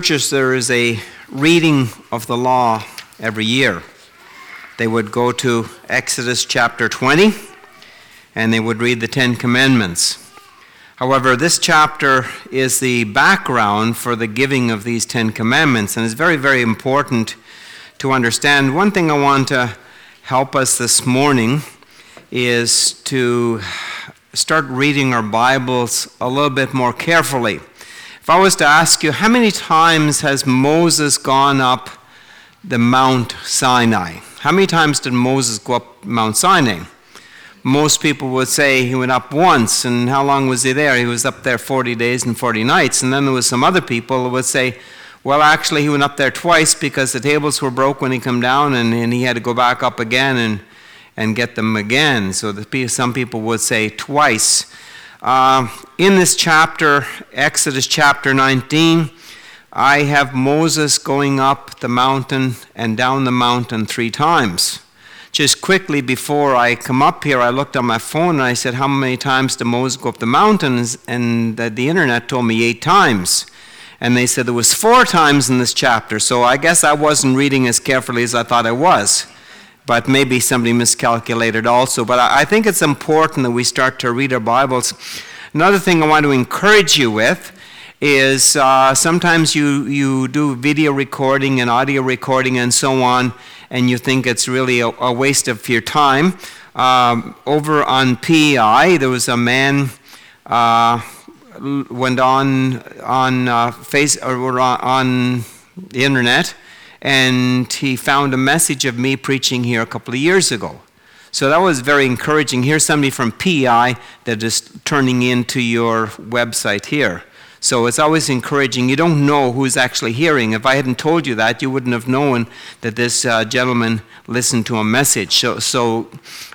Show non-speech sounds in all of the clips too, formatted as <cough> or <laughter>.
churches, there is a reading of the law every year. They would go to Exodus chapter 20 and they would read the Ten Commandments. However, this chapter is the background for the giving of these Ten Commandments and it's very, very important to understand. One thing I want to help us this morning is to start reading our Bibles a little bit more carefully. I was to ask you, how many times has Moses gone up the Mount Sinai? How many times did Moses go up Mount Sinai? Most people would say he went up once, and how long was he there? He was up there 40 days and 40 nights. And then there was some other people who would say, well, actually, he went up there twice because the tables were broke when he came down, and, and he had to go back up again and, and get them again. So the, some people would say twice. Uh, in this chapter, Exodus chapter 19, I have Moses going up the mountain and down the mountain three times. Just quickly before I come up here, I looked on my phone and I said, How many times did Moses go up the mountains? And the, the internet told me eight times. And they said there was four times in this chapter. So I guess I wasn't reading as carefully as I thought I was but maybe somebody miscalculated also. But I think it's important that we start to read our Bibles. Another thing I want to encourage you with is uh, sometimes you, you do video recording and audio recording and so on, and you think it's really a, a waste of your time. Um, over on PEI, there was a man uh, went on on uh, face or on the internet and he found a message of me preaching here a couple of years ago. So that was very encouraging. Here's somebody from PI that is turning into your website here. So it's always encouraging. You don't know who's actually hearing. If I hadn't told you that, you wouldn't have known that this uh, gentleman listened to a message. So, so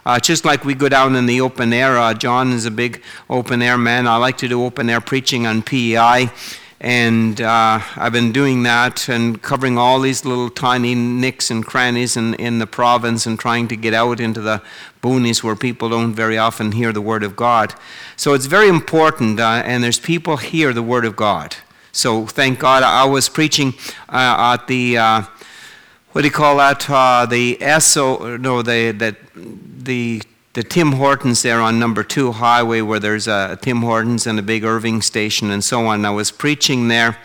uh, just like we go down in the open air, uh, John is a big open air man. I like to do open air preaching on PEI. And uh, I've been doing that and covering all these little tiny nicks and crannies in, in the province and trying to get out into the boonies where people don't very often hear the Word of God. So it's very important, uh, and there's people hear the Word of God. So thank God. I was preaching uh, at the, uh, what do you call that? Uh, the SO, no, the, the, the the Tim Hortons there on number two highway where there's a Tim Hortons and a big Irving station and so on. I was preaching there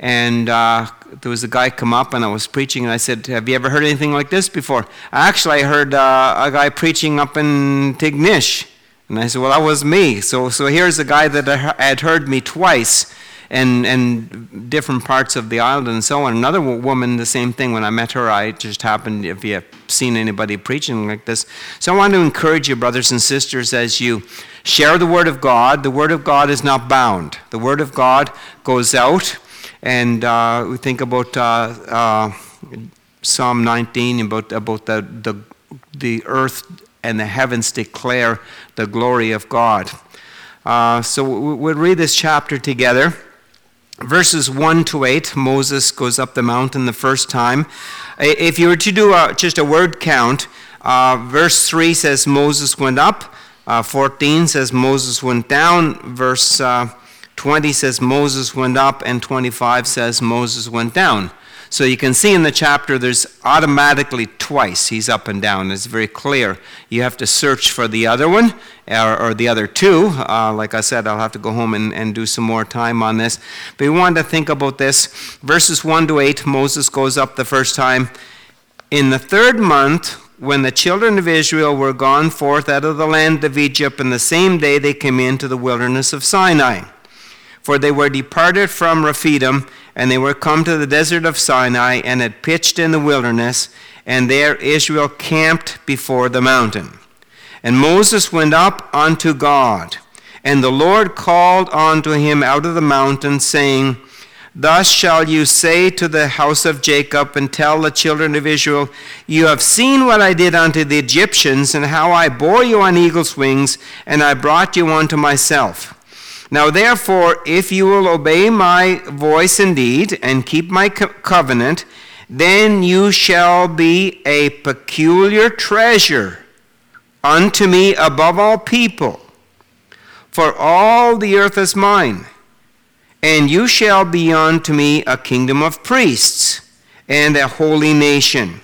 and uh, there was a guy come up and I was preaching and I said, have you ever heard anything like this before? Actually, I heard uh, a guy preaching up in Tignish. And I said, well, that was me. So, so here's a guy that had heard me twice and, and different parts of the island and so on. Another woman, the same thing. When I met her, I just happened, if you have seen anybody preaching like this. So I want to encourage you, brothers and sisters, as you share the Word of God. The Word of God is not bound, the Word of God goes out. And uh, we think about uh, uh, Psalm 19, about, about the, the, the earth and the heavens declare the glory of God. Uh, so we'll read this chapter together verses 1 to 8, Moses goes up the mountain the first time. If you were to do a, just a word count, uh, verse 3 says Moses went up, uh, 14 says Moses went down, verse uh, 20 says Moses went up, and 25 says Moses went down. So you can see in the chapter there's automatically twice he's up and down. It's very clear. You have to search for the other one or, or the other two. Uh, like I said, I'll have to go home and, and do some more time on this. But we wanted to think about this. Verses 1 to 8, Moses goes up the first time. In the third month, when the children of Israel were gone forth out of the land of Egypt, and the same day they came into the wilderness of Sinai. For they were departed from Rephidim and they were come to the desert of Sinai and had pitched in the wilderness, and there Israel camped before the mountain. And Moses went up unto God, and the Lord called unto him out of the mountain, saying, Thus shall you say to the house of Jacob, and tell the children of Israel, You have seen what I did unto the Egyptians, and how I bore you on eagle's wings, and I brought you unto myself. Now, therefore, if you will obey my voice indeed and keep my co- covenant, then you shall be a peculiar treasure unto me above all people. For all the earth is mine. And you shall be unto me a kingdom of priests and a holy nation.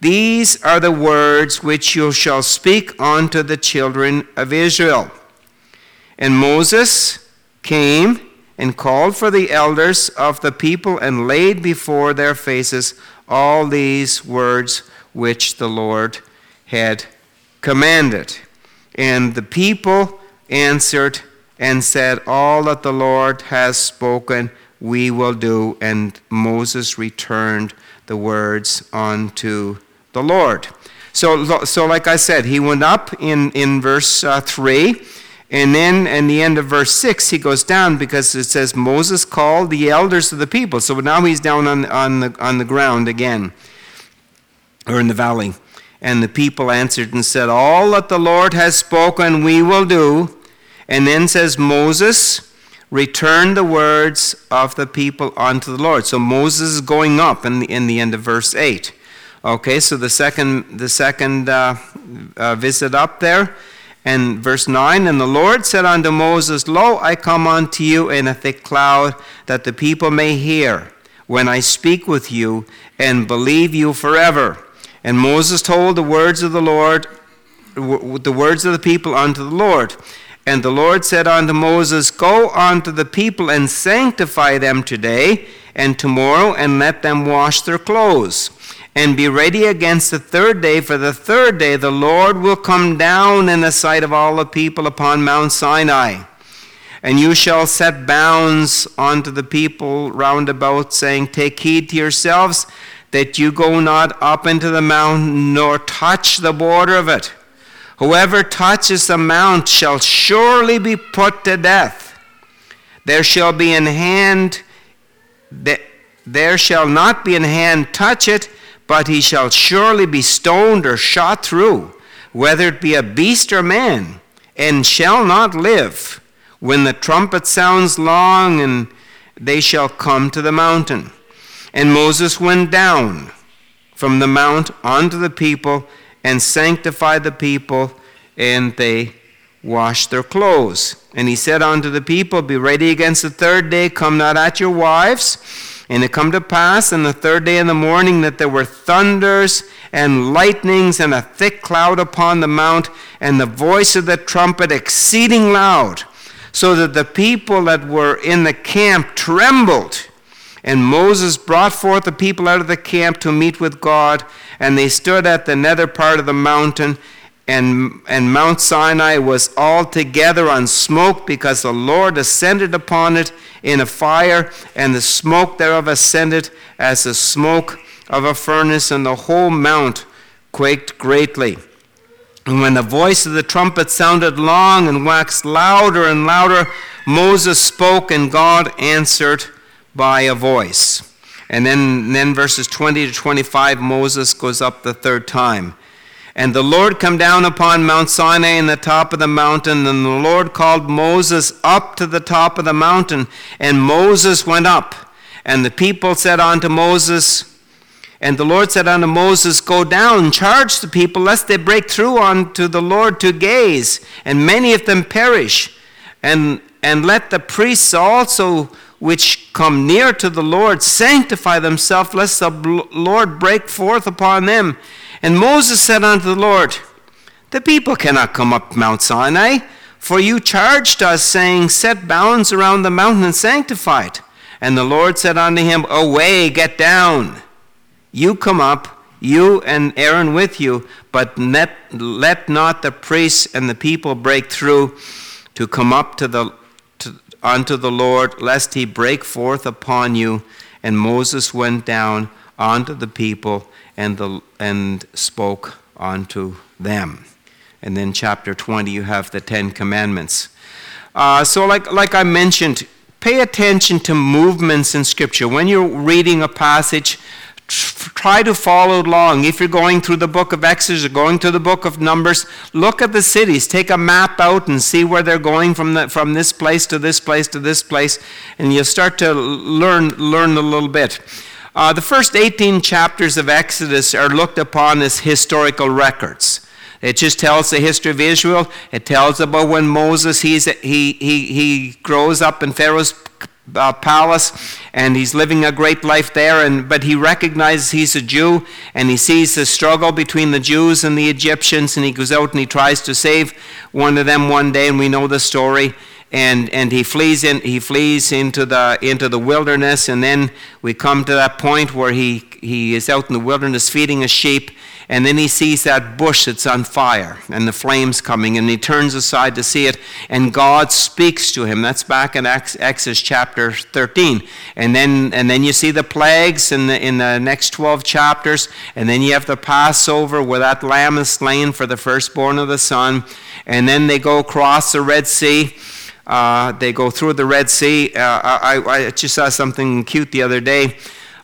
These are the words which you shall speak unto the children of Israel. And Moses came and called for the elders of the people and laid before their faces all these words which the Lord had commanded. And the people answered and said, All that the Lord has spoken, we will do. And Moses returned the words unto the Lord. So, so like I said, he went up in, in verse uh, 3, and then in the end of verse 6, he goes down because it says Moses called the elders of the people. So now he's down on, on, the, on the ground again, or in the valley. And the people answered and said, All that the Lord has spoken, we will do. And then says Moses, return the words of the people unto the Lord. So Moses is going up in the, in the end of verse 8. Okay, so the second, the second uh, uh, visit up there. And verse 9 And the Lord said unto Moses, Lo, I come unto you in a thick cloud, that the people may hear when I speak with you, and believe you forever. And Moses told the words of the Lord, the words of the people unto the Lord. And the Lord said unto Moses, Go unto the people and sanctify them today and tomorrow, and let them wash their clothes and be ready against the third day, for the third day the Lord will come down in the sight of all the people upon Mount Sinai. And you shall set bounds unto the people round about, saying, Take heed to yourselves that you go not up into the mountain, nor touch the border of it. Whoever touches the mount shall surely be put to death. There shall be an hand, there shall not be an hand touch it, but he shall surely be stoned or shot through, whether it be a beast or man, and shall not live. When the trumpet sounds long, and they shall come to the mountain. And Moses went down from the mount unto the people, and sanctified the people, and they washed their clothes. And he said unto the people, Be ready against the third day, come not at your wives and it come to pass in the third day in the morning that there were thunders and lightnings and a thick cloud upon the mount, and the voice of the trumpet exceeding loud, so that the people that were in the camp trembled. And Moses brought forth the people out of the camp to meet with God, and they stood at the nether part of the mountain and, and Mount Sinai was altogether on smoke because the Lord ascended upon it in a fire, and the smoke thereof ascended as the smoke of a furnace, and the whole mount quaked greatly. And when the voice of the trumpet sounded long and waxed louder and louder, Moses spoke, and God answered by a voice. And then, then verses 20 to 25, Moses goes up the third time. And the Lord come down upon Mount Sinai in the top of the mountain, and the Lord called Moses up to the top of the mountain, and Moses went up. And the people said unto Moses, and the Lord said unto Moses, Go down, charge the people, lest they break through unto the Lord to gaze, and many of them perish. And, and let the priests also which come near to the Lord sanctify themselves, lest the Lord break forth upon them. And Moses said unto the Lord, The people cannot come up Mount Sinai, for you charged us, saying, Set bounds around the mountain and sanctify it. And the Lord said unto him, Away, get down. You come up, you and Aaron with you, but let, let not the priests and the people break through to come up to the, to, unto the Lord, lest he break forth upon you. And Moses went down unto the people and, the, and spoke unto them. And then, chapter 20, you have the Ten Commandments. Uh, so, like, like I mentioned, pay attention to movements in Scripture. When you're reading a passage, try to follow along. If you're going through the book of Exodus or going through the book of Numbers, look at the cities. Take a map out and see where they're going from, the, from this place to this place to this place, and you'll start to learn, learn a little bit. Uh, the first 18 chapters of Exodus are looked upon as historical records. It just tells the history of Israel. It tells about when Moses he's, he, he, he grows up in Pharaoh's uh, palace and he's living a great life there and but he recognizes he's a Jew and he sees the struggle between the Jews and the Egyptians and he goes out and he tries to save one of them one day and we know the story and and he flees in he flees into the into the wilderness and then we come to that point where he he is out in the wilderness feeding his sheep and then he sees that bush that's on fire and the flames coming, and he turns aside to see it, and God speaks to him. That's back in Exodus chapter 13. And then, and then you see the plagues in the, in the next 12 chapters, and then you have the Passover where that lamb is slain for the firstborn of the son, and then they go across the Red Sea. Uh, they go through the Red Sea. Uh, I, I just saw something cute the other day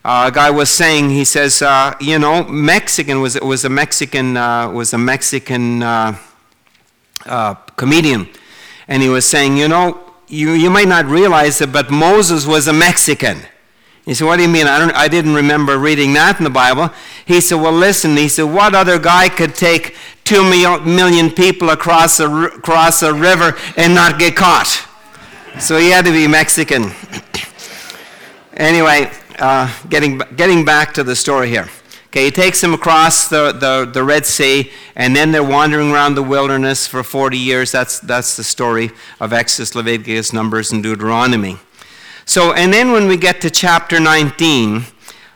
uh, a guy was saying, he says, uh, you know, Mexican was was a Mexican uh, was a Mexican uh, comedian, and he was saying, you know, you, you might not realize it, but Moses was a Mexican. He said, what do you mean? I, don't, I didn't remember reading that in the Bible. He said, well, listen. He said, what other guy could take two million people across a, across a river and not get caught? So he had to be Mexican. <coughs> anyway, uh, getting, getting back to the story here. Okay, he takes them across the, the, the Red Sea, and then they're wandering around the wilderness for 40 years. That's, that's the story of Exodus, Leviticus, Numbers, and Deuteronomy. So, and then when we get to chapter 19,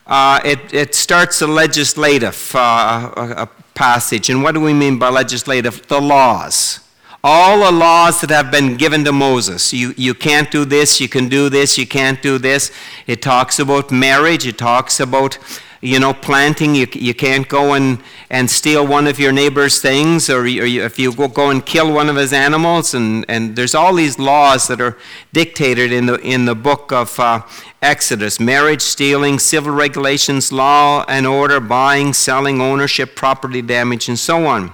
uh, it, it starts a legislative uh, passage. And what do we mean by legislative? The laws all the laws that have been given to Moses. You, you can't do this, you can do this, you can't do this. It talks about marriage, it talks about, you know, planting. You, you can't go and, and steal one of your neighbor's things, or, you, if you go, go and kill one of his animals. And, and there's all these laws that are dictated in the, in the book of uh, Exodus marriage, stealing, civil regulations, law and order, buying, selling, ownership, property damage, and so on.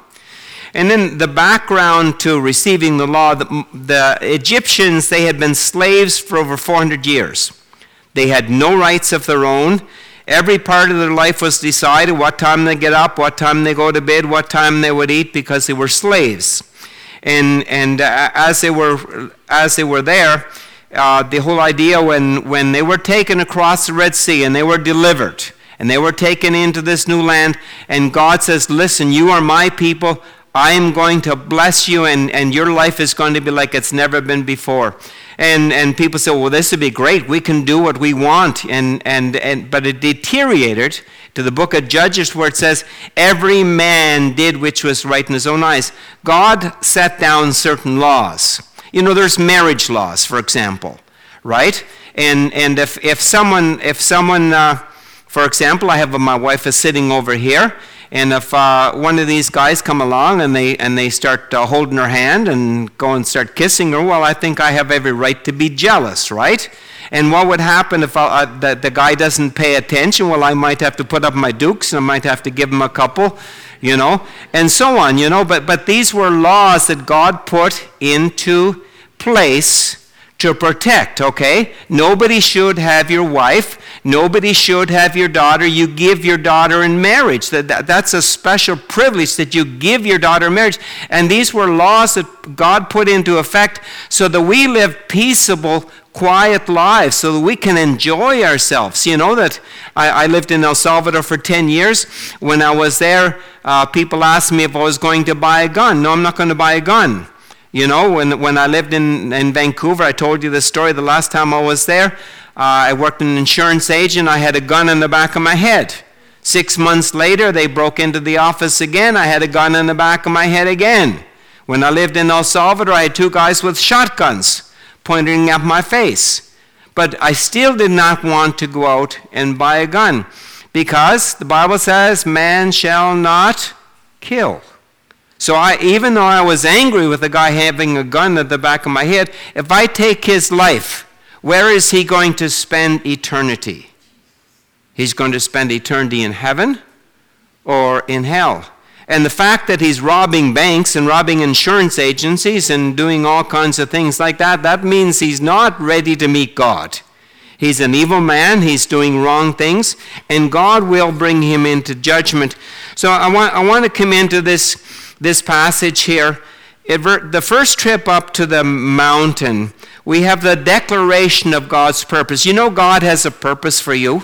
And then the background to receiving the law the, the Egyptians, they had been slaves for over 400 years. They had no rights of their own. Every part of their life was decided what time they get up, what time they go to bed, what time they would eat because they were slaves. And, and uh, as, they were, as they were there, uh, the whole idea when, when they were taken across the Red Sea and they were delivered and they were taken into this new land, and God says, Listen, you are my people, I am going to bless you, and, and your life is going to be like it's never been before. And, and people say, well, this would be great. We can do what we want. And, and, and, but it deteriorated to the book of Judges where it says, every man did which was right in his own eyes. God set down certain laws. You know, there's marriage laws, for example, right? And, and if, if someone, if someone uh, for example, I have my wife is sitting over here, and if uh, one of these guys come along and they, and they start uh, holding her hand and go and start kissing her, well, I think I have every right to be jealous, right? And what would happen if I, uh, the, the guy doesn't pay attention? Well, I might have to put up my dukes and I might have to give him a couple, you know, and so on, you know. But, but these were laws that God put into place to protect, okay? Nobody should have your wife. Nobody should have your daughter. You give your daughter in marriage. That, that, that's a special privilege that you give your daughter in marriage. And these were laws that God put into effect so that we live peaceable, quiet lives, so that we can enjoy ourselves. You know that I, I lived in El Salvador for 10 years. When I was there, uh, people asked me if I was going to buy a gun. No, I'm not going to buy a gun. You know, when, when I lived in, in Vancouver, I told you this story the last time I was there. Uh, I worked in an insurance agent. I had a gun in the back of my head. Six months later, they broke into the office again. I had a gun in the back of my head again. When I lived in El Salvador, I had two guys with shotguns pointing at my face. But I still did not want to go out and buy a gun because the Bible says, man shall not kill. So I, even though I was angry with the guy having a gun at the back of my head, if I take his life, where is he going to spend eternity? He's going to spend eternity in heaven or in hell. And the fact that he's robbing banks and robbing insurance agencies and doing all kinds of things like that, that means he's not ready to meet God. He's an evil man, he's doing wrong things, and God will bring him into judgment. So I want, I want to come into this this passage here the first trip up to the mountain, we have the declaration of God's purpose. You know, God has a purpose for you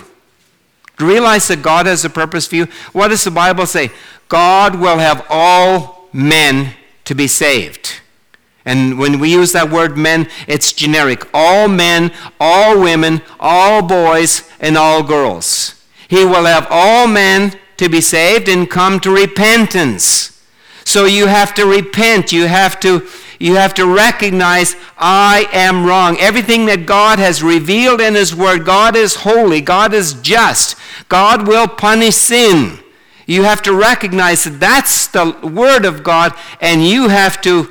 realize that God has a purpose for you? What does the Bible say? God will have all men to be saved. And when we use that word men, it's generic. All men, all women, all boys, and all girls. He will have all men to be saved and come to repentance. So you have to repent. You have to, you have to recognize, I am wrong. Everything that God has revealed in His Word, God is holy, God is just, God will punish sin. You have to recognize that that's the Word of God, and you have to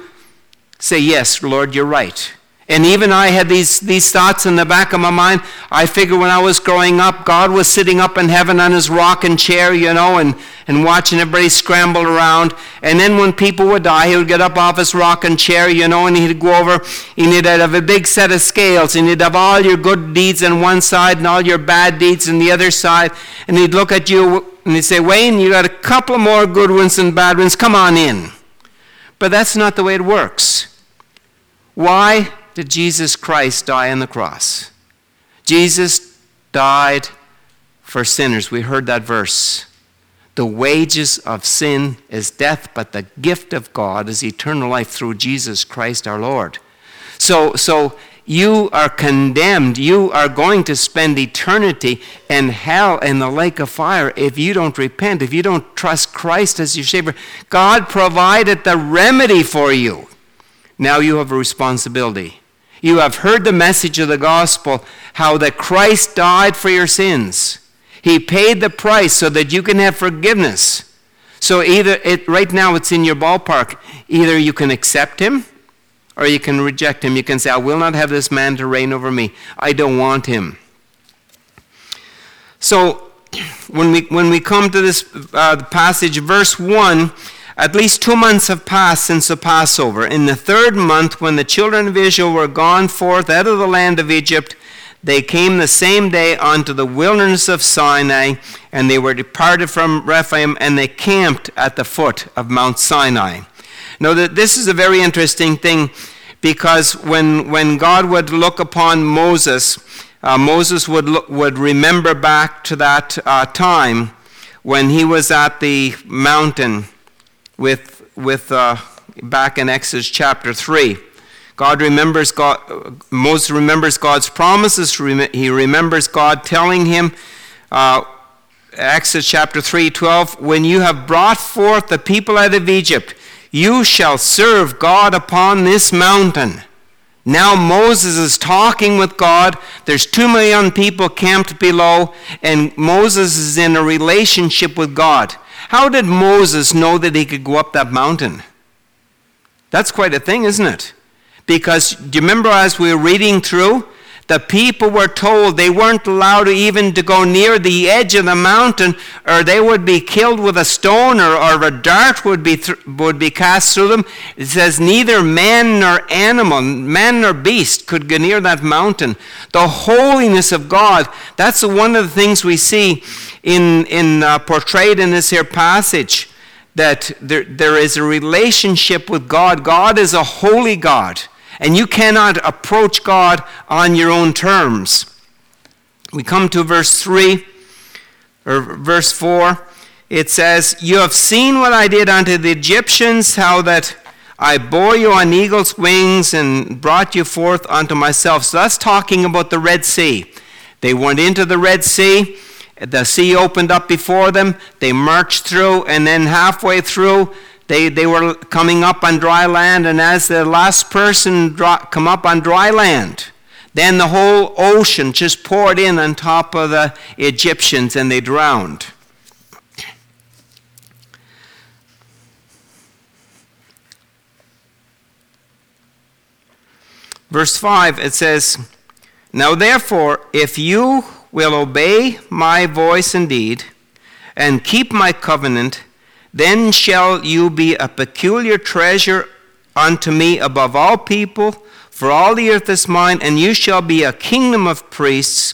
say, Yes, Lord, you're right. And even I had these, these thoughts in the back of my mind. I figured when I was growing up, God was sitting up in heaven on his rocking chair, you know, and, and watching everybody scramble around. And then when people would die, he would get up off his rocking chair, you know, and he'd go over, and he'd have a big set of scales, and he'd have all your good deeds on one side and all your bad deeds on the other side. And he'd look at you and he'd say, Wayne, you got a couple more good ones and bad ones. Come on in. But that's not the way it works. Why? Did Jesus Christ die on the cross? Jesus died for sinners. We heard that verse. The wages of sin is death, but the gift of God is eternal life through Jesus Christ our Lord. So, so you are condemned. You are going to spend eternity in hell in the lake of fire if you don't repent, if you don't trust Christ as your Savior. God provided the remedy for you. Now you have a responsibility. You have heard the message of the gospel, how that Christ died for your sins. He paid the price so that you can have forgiveness. So either it right now it's in your ballpark. Either you can accept him or you can reject him. You can say, I will not have this man to reign over me. I don't want him. So <clears throat> when we when we come to this uh, passage, verse 1 at least two months have passed since the Passover. In the third month, when the children of Israel were gone forth out of the land of Egypt, they came the same day unto the wilderness of Sinai, and they were departed from Rephidim, and they camped at the foot of Mount Sinai. Now, this is a very interesting thing because when, when God would look upon Moses, uh, Moses would, look, would remember back to that uh, time when he was at the mountain with, with uh, back in Exodus chapter 3. God remembers God, Moses remembers God's promises. He remembers God telling him, uh, Exodus chapter 3 12, when you have brought forth the people out of Egypt, you shall serve God upon this mountain. Now Moses is talking with God. There's two million people camped below, and Moses is in a relationship with God. How did Moses know that he could go up that mountain? That's quite a thing, isn't it? Because do you remember as we were reading through? The people were told they weren't allowed even to go near the edge of the mountain, or they would be killed with a stone, or, or a dart would be, th- would be cast through them. It says, Neither man nor animal, man nor beast could go near that mountain. The holiness of God, that's one of the things we see in, in uh, portrayed in this here passage that there, there is a relationship with God. God is a holy God, and you cannot approach God on your own terms. We come to verse 3 or verse 4. It says, You have seen what I did unto the Egyptians, how that I bore you on eagle's wings and brought you forth unto myself. So that's talking about the Red Sea. They went into the Red Sea the sea opened up before them. They marched through, and then halfway through, they, they were coming up on dry land. And as the last person dry, come up on dry land, then the whole ocean just poured in on top of the Egyptians, and they drowned. Verse 5, it says, Now therefore, if you will obey my voice indeed, and keep my covenant, then shall you be a peculiar treasure unto me above all people, for all the earth is mine, and you shall be a kingdom of priests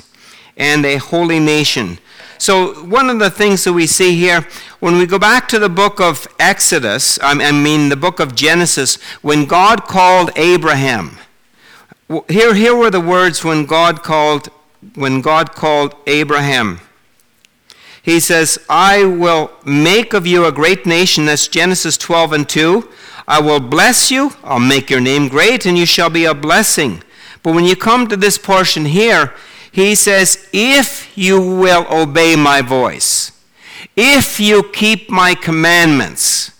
and a holy nation. So, one of the things that we see here, when we go back to the book of Exodus, I mean the book of Genesis, when God called Abraham, here, here were the words when God called, when God called Abraham. He says, I will make of you a great nation. That's Genesis 12 and 2. I will bless you, I'll make your name great, and you shall be a blessing. But when you come to this portion here, he says, If you will obey my voice, if you keep my commandments,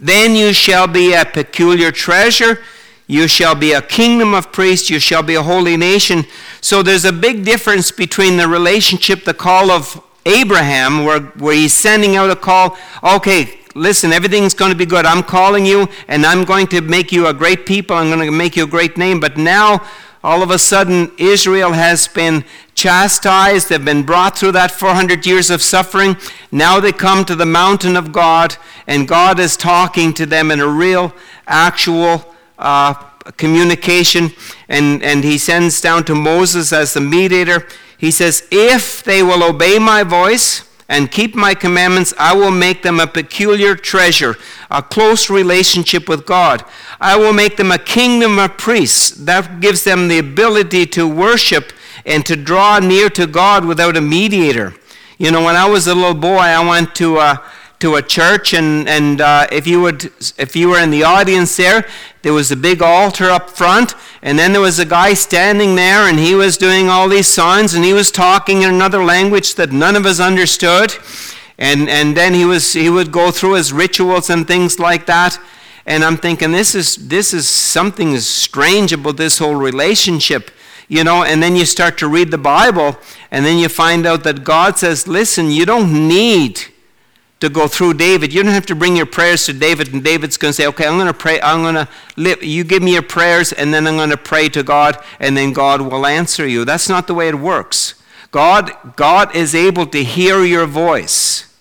then you shall be a peculiar treasure. You shall be a kingdom of priests. You shall be a holy nation. So there's a big difference between the relationship, the call of Abraham, where, where he's sending out a call. Okay, listen, everything's going to be good. I'm calling you, and I'm going to make you a great people. I'm going to make you a great name. But now, all of a sudden, Israel has been chastised, they've been brought through that 400 years of suffering. Now they come to the mountain of God, and God is talking to them in a real, actual uh, communication. And, and he sends down to Moses as the mediator. He says, If they will obey my voice, and keep my commandments, I will make them a peculiar treasure, a close relationship with God. I will make them a kingdom of priests. That gives them the ability to worship and to draw near to God without a mediator. You know, when I was a little boy, I went to a, to a church, and, and uh, if, you would, if you were in the audience there, there was a big altar up front, and then there was a guy standing there, and he was doing all these signs, and he was talking in another language that none of us understood. And, and then he, was, he would go through his rituals and things like that. And I'm thinking, this is, this is something strange about this whole relationship you know, and then you start to read the Bible, and then you find out that God says, listen, you don't need to go through David. You don't have to bring your prayers to David, and David's going to say, okay, I'm going to pray, I'm going to live. You give me your prayers, and then I'm going to pray to God, and then God will answer you. That's not the way it works. God, God is able to hear your voice.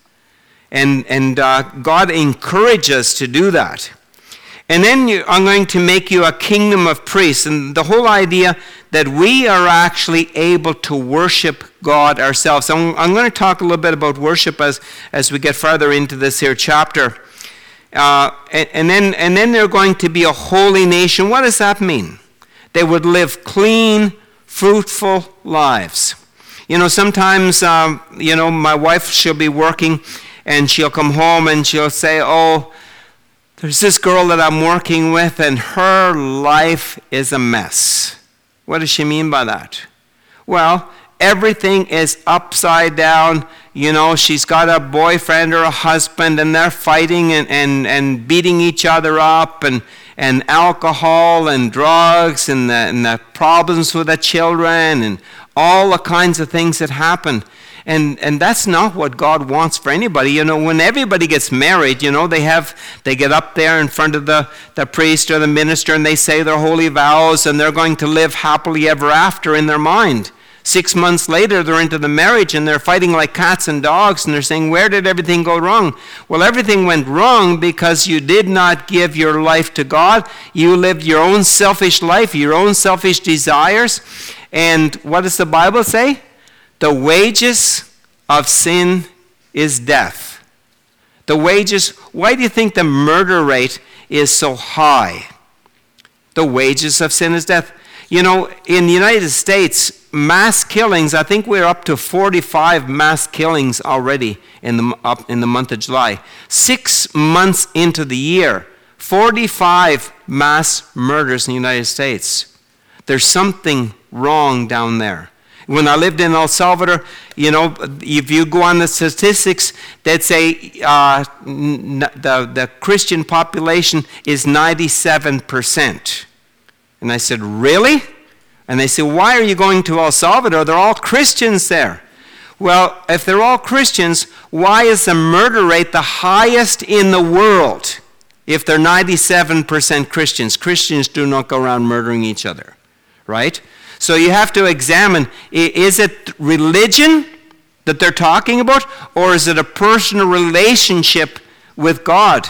And, and uh, God encourages us to do that. And then you, I'm going to make you a kingdom of priests. And the whole idea that we are actually able to worship God ourselves. I'm, I'm going to talk a little bit about worship as, as we get further into this here chapter. Uh, and, and, then, and then they're going to be a holy nation. What does that mean? They would live clean, fruitful lives. You know, sometimes, um, you know, my wife, she'll be working and she'll come home and she'll say, Oh, there's this girl that I'm working with, and her life is a mess. What does she mean by that? Well, everything is upside down. You know, she's got a boyfriend or a husband, and they're fighting and, and, and beating each other up, and, and alcohol and drugs, and the, and the problems with the children, and all the kinds of things that happen. And, and that's not what God wants for anybody. You know, when everybody gets married, you know, they have, they get up there in front of the, the priest or the minister and they say their holy vows and they're going to live happily ever after in their mind. Six months later, they're into the marriage and they're fighting like cats and dogs and they're saying, Where did everything go wrong? Well, everything went wrong because you did not give your life to God. You lived your own selfish life, your own selfish desires. And what does the Bible say? The wages of sin is death. The wages, why do you think the murder rate is so high? The wages of sin is death. You know, in the United States, mass killings, I think we're up to 45 mass killings already in the, up in the month of July. Six months into the year, 45 mass murders in the United States. There's something wrong down there. When I lived in El Salvador, you know, if you go on the statistics, they'd say uh, the, the Christian population is 97%. And I said, Really? And they said, Why are you going to El Salvador? They're all Christians there. Well, if they're all Christians, why is the murder rate the highest in the world if they're 97% Christians? Christians do not go around murdering each other, right? So you have to examine is it religion that they're talking about, or is it a personal relationship with God?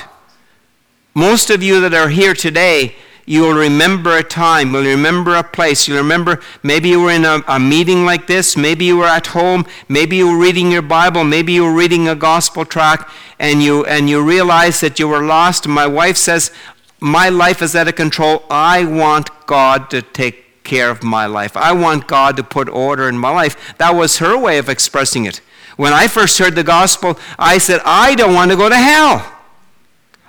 Most of you that are here today, You'll remember a time, you'll remember a place, you'll remember maybe you were in a, a, meeting like this, maybe you were at home, maybe you were reading your Bible, maybe you were reading a gospel tract, and you and you realized that you were lost. My wife says, My life is out of control. I want God to take care of my life. I want God to put order in my life. That was her way of expressing it. When I first heard the gospel, I said, I don't want to go to hell.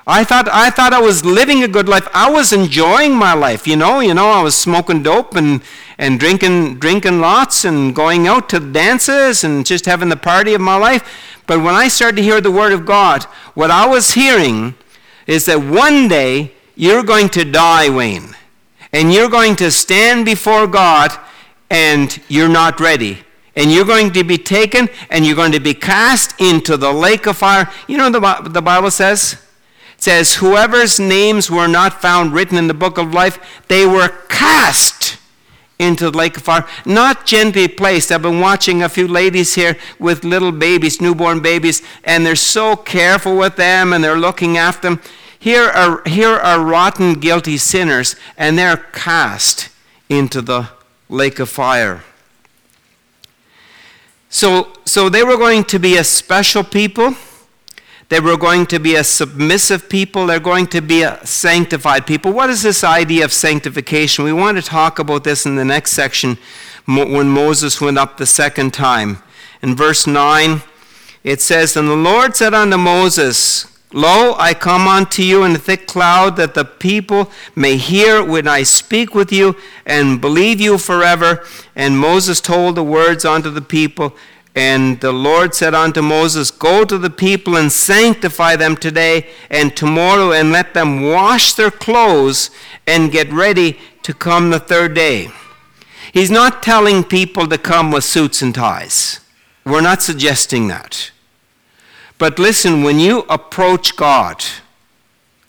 I thought I thought I was living a good life. I was enjoying my life, you know. You know, I was smoking dope and, and drinking drinking lots and going out to dances and just having the party of my life. But when I started to hear the word of God, what I was hearing is that one day you're going to die, Wayne, and you're going to stand before God and you're not ready. And you're going to be taken and you're going to be cast into the lake of fire. You know what the Bible says? It says, Whoever's names were not found written in the book of life, they were cast into the lake of fire. Not gently placed. I've been watching a few ladies here with little babies, newborn babies, and they're so careful with them and they're looking after them. Here are, here are rotten, guilty sinners, and they're cast into the lake of fire. So, so they were going to be a special people they were going to be a submissive people. They're going to be a sanctified people. What is this idea of sanctification? We want to talk about this in the next section when Moses went up the second time. In verse 9, it says, And the Lord said unto Moses, Lo, I come unto you in a thick cloud, that the people may hear when I speak with you, and believe you forever. And Moses told the words unto the people, and the Lord said unto Moses, Go to the people and sanctify them today and tomorrow, and let them wash their clothes and get ready to come the third day. He's not telling people to come with suits and ties. We're not suggesting that. But listen, when you approach God,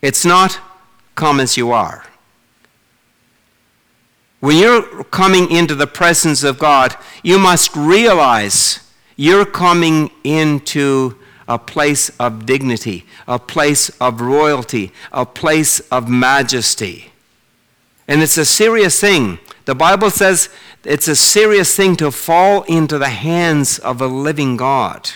it's not come as you are. When you're coming into the presence of God, you must realize you're coming into a place of dignity, a place of royalty, a place of majesty. And it's a serious thing. The Bible says it's a serious thing to fall into the hands of a living God.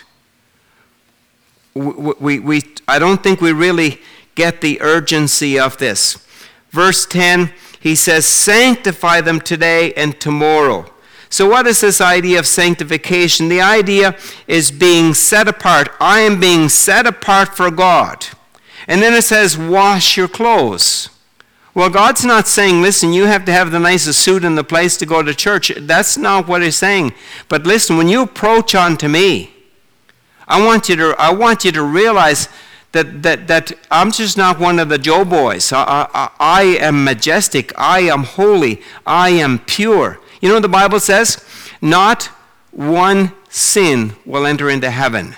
We, we, I don't think we really get the urgency of this. Verse 10, he says, Sanctify them today and tomorrow so, what is this idea of sanctification? The idea is being set apart. I am being set apart for God. And then it says, wash your clothes. Well, God's not saying, listen, you have to have the nicest suit in the place to go to church. That's not what He's saying. But listen, when you approach unto me, I want you to, I want you to realize that, that, that I'm just not one of the Joe boys. I, I, I am majestic. I am holy. I am pure. You know what the Bible says? Not one sin will enter into heaven.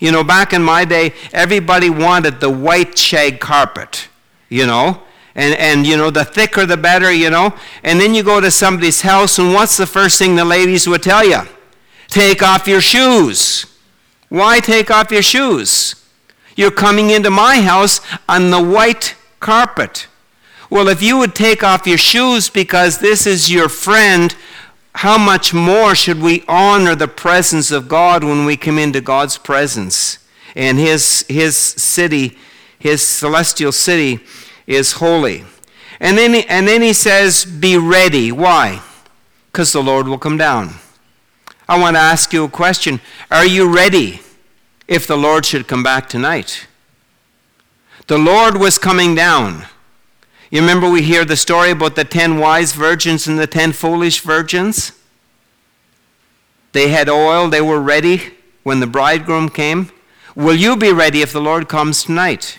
You know, back in my day, everybody wanted the white shag carpet, you know, and, and you know, the thicker the better, you know. And then you go to somebody's house, and what's the first thing the ladies would tell you? Take off your shoes. Why take off your shoes? You're coming into my house on the white carpet. Well, if you would take off your shoes because this is your friend, how much more should we honor the presence of God when we come into God's presence? And his, his city, his celestial city, is holy. And then, he, and then he says, Be ready. Why? Because the Lord will come down. I want to ask you a question Are you ready if the Lord should come back tonight? The Lord was coming down. You remember we hear the story about the ten wise virgins and the ten foolish virgins? They had oil, they were ready when the bridegroom came. Will you be ready if the Lord comes tonight?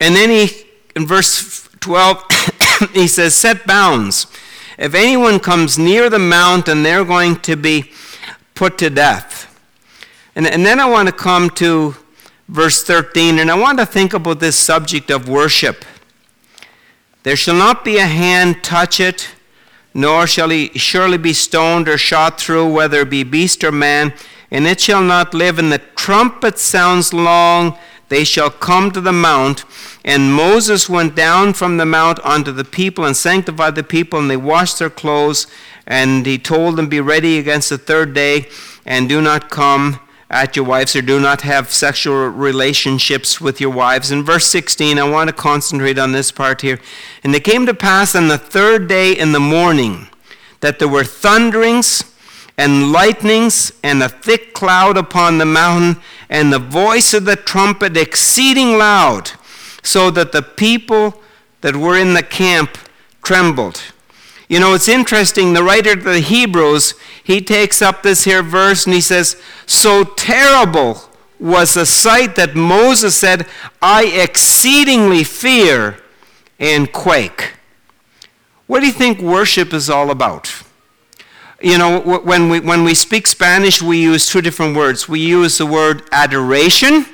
And then he, in verse 12, <coughs> he says, Set bounds. If anyone comes near the mountain, they're going to be put to death. And, and then I want to come to verse 13, and I want to think about this subject of worship. There shall not be a hand touch it, nor shall he surely be stoned or shot through, whether it be beast or man, and it shall not live. And the trumpet sounds long, they shall come to the mount. And Moses went down from the mount unto the people and sanctified the people, and they washed their clothes. And he told them, Be ready against the third day, and do not come at your wives, or do not have sexual relationships with your wives. In verse 16, I want to concentrate on this part here. And it came to pass on the third day in the morning that there were thunderings and lightnings and a thick cloud upon the mountain, and the voice of the trumpet exceeding loud, so that the people that were in the camp trembled. You know, it's interesting. The writer of the Hebrews, he takes up this here verse and he says, So terrible was the sight that Moses said, I exceedingly fear and quake. What do you think worship is all about? You know, when we, when we speak Spanish, we use two different words. We use the word adoration,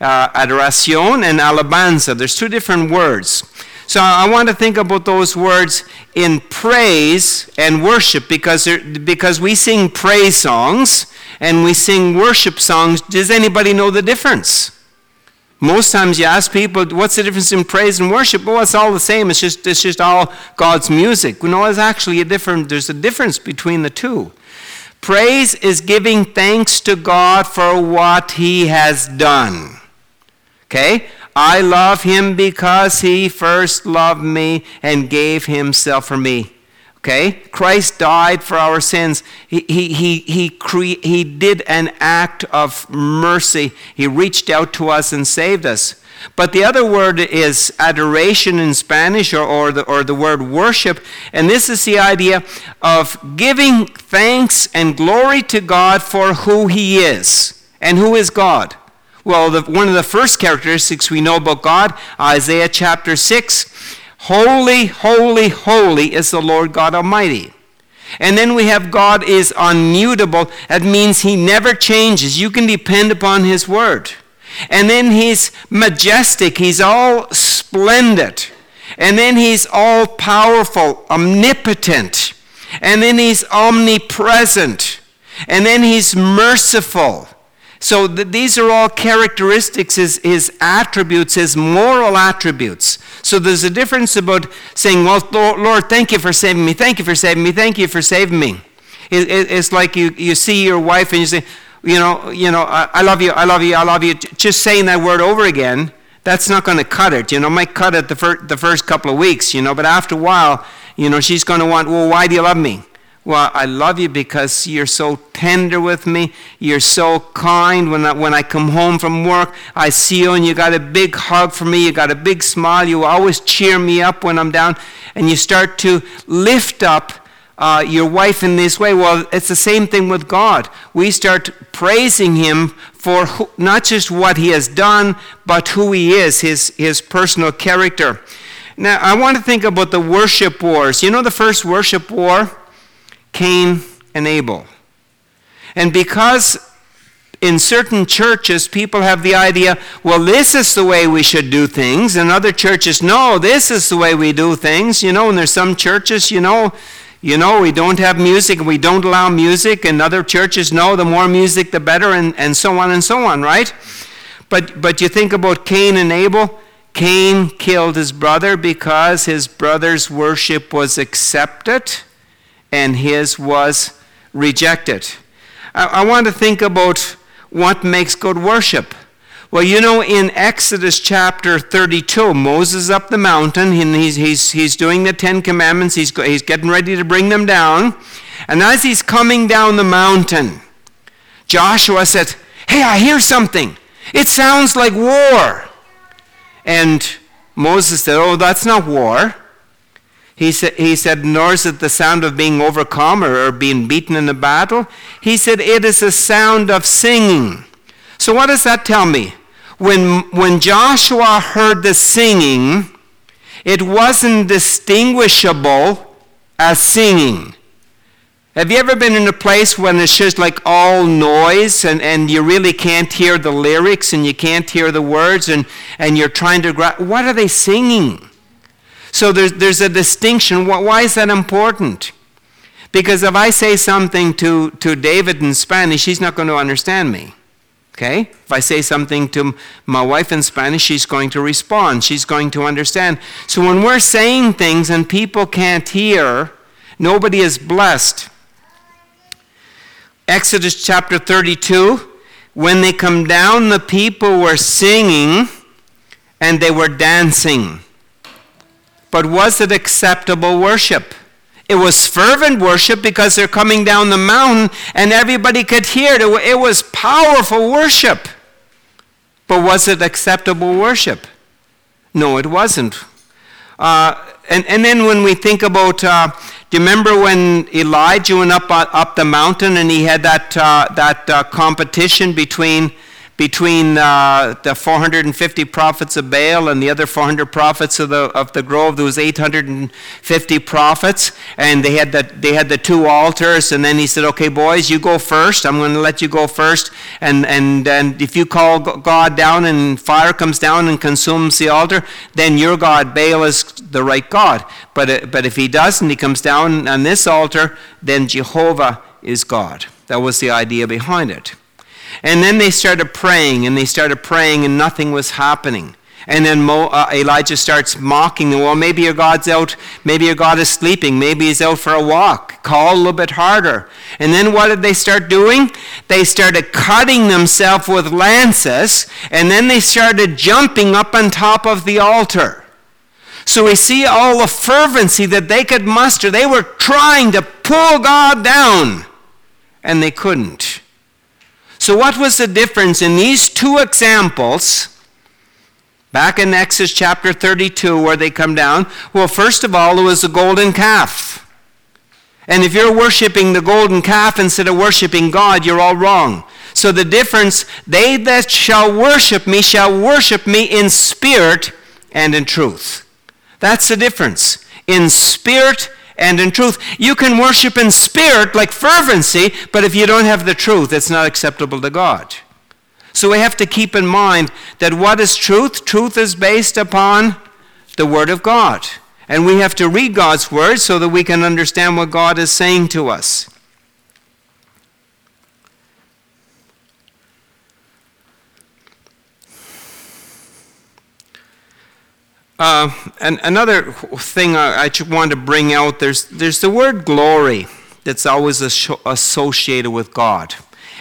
uh, adoración, and alabanza. There's two different words. So I want to think about those words in praise and worship because, because we sing praise songs and we sing worship songs. Does anybody know the difference? Most times you ask people, what's the difference in praise and worship? Well, it's all the same. It's just, it's just all God's music. No, it's actually a different, there's a difference between the two. Praise is giving thanks to God for what he has done. Okay? I love him because he first loved me and gave himself for me. Okay? Christ died for our sins. He, he, he, he, cre- he did an act of mercy. He reached out to us and saved us. But the other word is adoration in Spanish or, or, the, or the word worship. And this is the idea of giving thanks and glory to God for who He is. And who is God? Well, the, one of the first characteristics we know about God, Isaiah chapter 6 Holy, holy, holy is the Lord God Almighty. And then we have God is unmutable. That means he never changes. You can depend upon his word. And then he's majestic. He's all splendid. And then he's all powerful, omnipotent. And then he's omnipresent. And then he's merciful. So th- these are all characteristics, his, his attributes, his moral attributes. So there's a difference about saying, Well, Lord, thank you for saving me, thank you for saving me, thank you for saving me. It, it, it's like you, you see your wife and you say, You know, you know I, I love you, I love you, I love you. Just saying that word over again, that's not going to cut it. You know, might cut it the, fir- the first couple of weeks, you know, but after a while, you know, she's going to want, Well, why do you love me? Well, I love you because you're so tender with me. You're so kind. When I, when I come home from work, I see you and you got a big hug for me. You got a big smile. You always cheer me up when I'm down. And you start to lift up uh, your wife in this way. Well, it's the same thing with God. We start praising Him for who, not just what He has done, but who He is, His, his personal character. Now, I want to think about the worship wars. You know the first worship war? Cain and Abel. And because in certain churches people have the idea, well, this is the way we should do things, and other churches, no, this is the way we do things, you know, and there's some churches, you know, you know, we don't have music we don't allow music, and other churches, no, the more music the better, and, and so on and so on, right? But, but you think about Cain and Abel. Cain killed his brother because his brother's worship was accepted and his was rejected. I, I want to think about what makes good worship. Well, you know, in Exodus chapter 32, Moses up the mountain, and he's, he's, he's doing the Ten Commandments, he's, he's getting ready to bring them down. And as he's coming down the mountain, Joshua said, Hey, I hear something. It sounds like war. And Moses said, Oh, that's not war. He said, he said, nor is it the sound of being overcome or, or being beaten in a battle. He said, it is a sound of singing. So, what does that tell me? When, when Joshua heard the singing, it wasn't distinguishable as singing. Have you ever been in a place when it's just like all noise and, and you really can't hear the lyrics and you can't hear the words and, and you're trying to grasp? What are they singing? So there's, there's a distinction. Why is that important? Because if I say something to, to David in Spanish, he's not going to understand me. Okay? If I say something to my wife in Spanish, she's going to respond. She's going to understand. So when we're saying things and people can't hear, nobody is blessed. Exodus chapter 32, when they come down, the people were singing and they were dancing. But was it acceptable worship? It was fervent worship because they're coming down the mountain and everybody could hear it. It was powerful worship. But was it acceptable worship? No, it wasn't. Uh, and, and then when we think about, uh, do you remember when Elijah went up, uh, up the mountain and he had that, uh, that uh, competition between between uh, the 450 prophets of Baal and the other 400 prophets of the, of the grove. There was 850 prophets, and they had, the, they had the two altars. And then he said, okay, boys, you go first. I'm going to let you go first. And, and, and if you call God down and fire comes down and consumes the altar, then your God, Baal, is the right God. But, uh, but if he doesn't, he comes down on this altar, then Jehovah is God. That was the idea behind it. And then they started praying, and they started praying, and nothing was happening. And then Mo, uh, Elijah starts mocking them. Well, maybe your God's out. Maybe your God is sleeping. Maybe he's out for a walk. Call a little bit harder. And then what did they start doing? They started cutting themselves with lances, and then they started jumping up on top of the altar. So we see all the fervency that they could muster. They were trying to pull God down, and they couldn't. So, what was the difference in these two examples? Back in Exodus chapter 32, where they come down. Well, first of all, it was the golden calf. And if you're worshiping the golden calf instead of worshiping God, you're all wrong. So the difference, they that shall worship me shall worship me in spirit and in truth. That's the difference. In spirit and in truth. You can worship in spirit like fervency, but if you don't have the truth, it's not acceptable to God. So we have to keep in mind that what is truth? Truth is based upon the Word of God. And we have to read God's Word so that we can understand what God is saying to us. Uh, and another thing I, I want to bring out there's, there's the word glory that's always associated with God.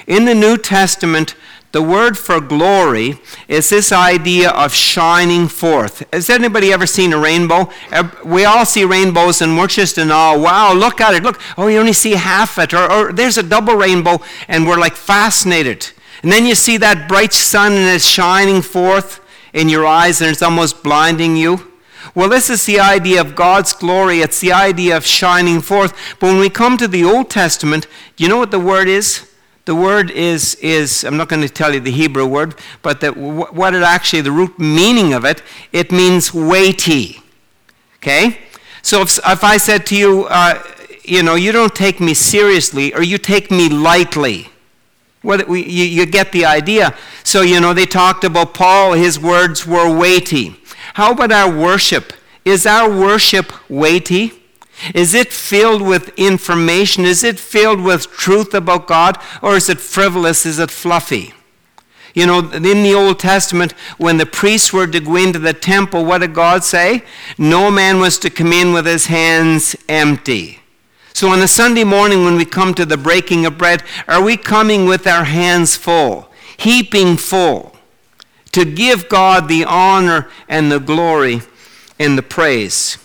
In the New Testament, the word for glory is this idea of shining forth. Has anybody ever seen a rainbow? We all see rainbows and we're just in awe. Wow, look at it. Look, oh, you only see half it. Or, or there's a double rainbow and we're like fascinated. And then you see that bright sun and it's shining forth in your eyes and it's almost blinding you? Well, this is the idea of God's glory. It's the idea of shining forth. But when we come to the Old Testament, you know what the word is? The word is, is I'm not going to tell you the Hebrew word, but the, what it actually, the root meaning of it, it means weighty. Okay? So if, if I said to you, uh, you know, you don't take me seriously or you take me lightly, well, you, you get the idea. So, you know, they talked about Paul, his words were weighty. How about our worship? Is our worship weighty? Is it filled with information? Is it filled with truth about God? Or is it frivolous? Is it fluffy? You know, in the Old Testament, when the priests were to go into the temple, what did God say? No man was to come in with his hands empty. So on a Sunday morning when we come to the breaking of bread, are we coming with our hands full, heaping full, to give God the honor and the glory and the praise?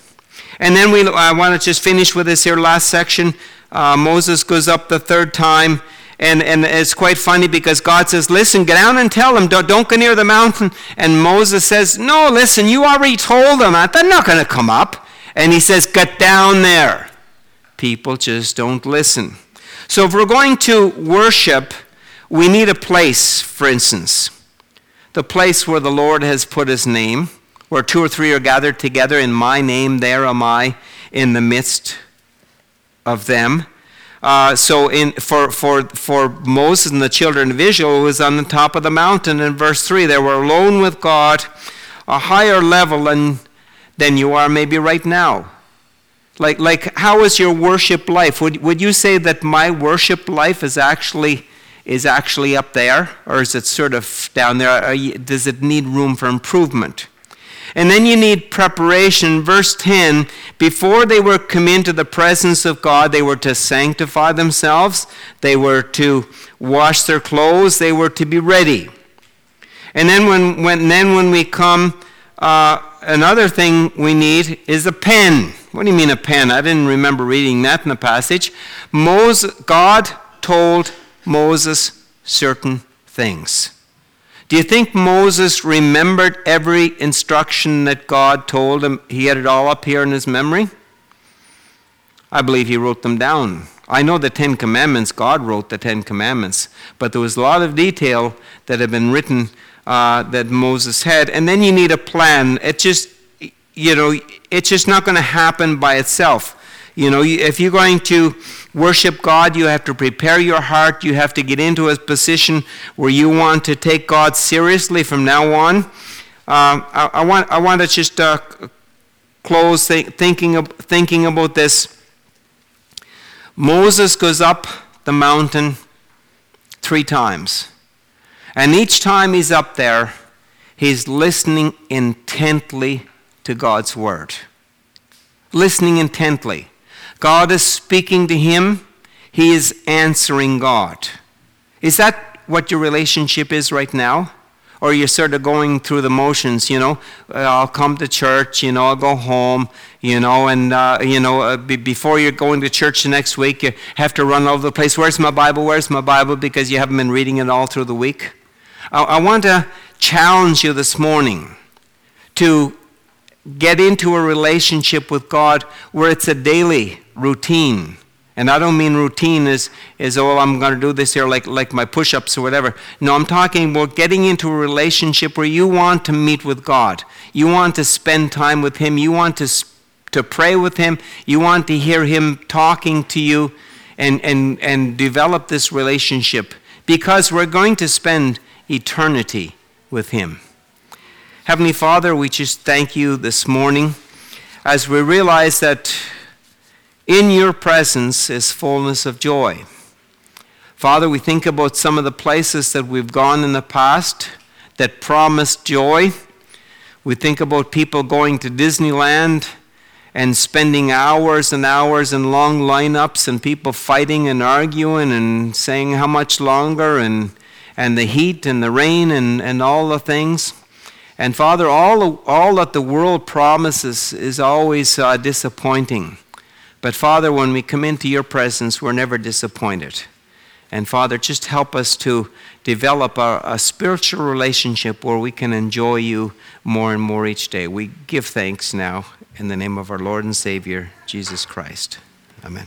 And then we, I want to just finish with this here last section. Uh, Moses goes up the third time. And, and it's quite funny because God says, Listen, get down and tell them, don't, don't go near the mountain. And Moses says, No, listen, you already told them that. They're not going to come up. And he says, Get down there people just don't listen. So, if we're going to worship, we need a place, for instance, the place where the Lord has put his name, where two or three are gathered together in my name, there am I in the midst of them. Uh, so in, for, for, for Moses and the children of Israel, was on the top of the mountain in verse 3. They were alone with God, a higher level than, than you are maybe right now. Like, like how is your worship life? Would, would you say that my worship life is actually is actually up there, or is it sort of down there? You, does it need room for improvement? And then you need preparation. Verse 10 before they were come into the presence of God, they were to sanctify themselves, they were to wash their clothes, they were to be ready. And then when, when, then when we come, uh, another thing we need is a pen. What do you mean a pen? I didn't remember reading that in the passage. Moses, God told Moses certain things. Do you think Moses remembered every instruction that God told him? He had it all up here in his memory? I believe he wrote them down. I know the Ten Commandments, God wrote the Ten Commandments, but there was a lot of detail that had been written uh, that Moses had. And then you need a plan. It just, you know, it's just not going to happen by itself. You know, if you're going to worship God, you have to prepare your heart. You have to get into a position where you want to take God seriously from now on. Uh, I, I, want, I want to just uh, close th- thinking, of, thinking about this. Moses goes up the mountain three times. And each time he's up there, he's listening intently to God's word. Listening intently. God is speaking to him, he is answering God. Is that what your relationship is right now? Or you're sort of going through the motions, you know? Uh, I'll come to church, you know, I'll go home, you know, and, uh, you know, uh, be, before you're going to church the next week, you have to run all over the place. Where's my Bible? Where's my Bible? Because you haven't been reading it all through the week. I, I want to challenge you this morning to get into a relationship with God where it's a daily routine. And I don't mean routine as, as oh, I'm going to do this here like, like my push ups or whatever. No, I'm talking about getting into a relationship where you want to meet with God. You want to spend time with Him. You want to, to pray with Him. You want to hear Him talking to you and, and, and develop this relationship because we're going to spend eternity with Him. Heavenly Father, we just thank you this morning as we realize that in your presence is fullness of joy. Father, we think about some of the places that we've gone in the past that promised joy. We think about people going to Disneyland and spending hours and hours in long lineups and people fighting and arguing and saying how much longer and, and the heat and the rain and, and all the things. And Father, all, all that the world promises is always uh, disappointing. But Father, when we come into your presence, we're never disappointed. And Father, just help us to develop a, a, spiritual relationship where we can enjoy you more and more each day. We give thanks now in the name of our Lord and Savior, Jesus Christ. Amen.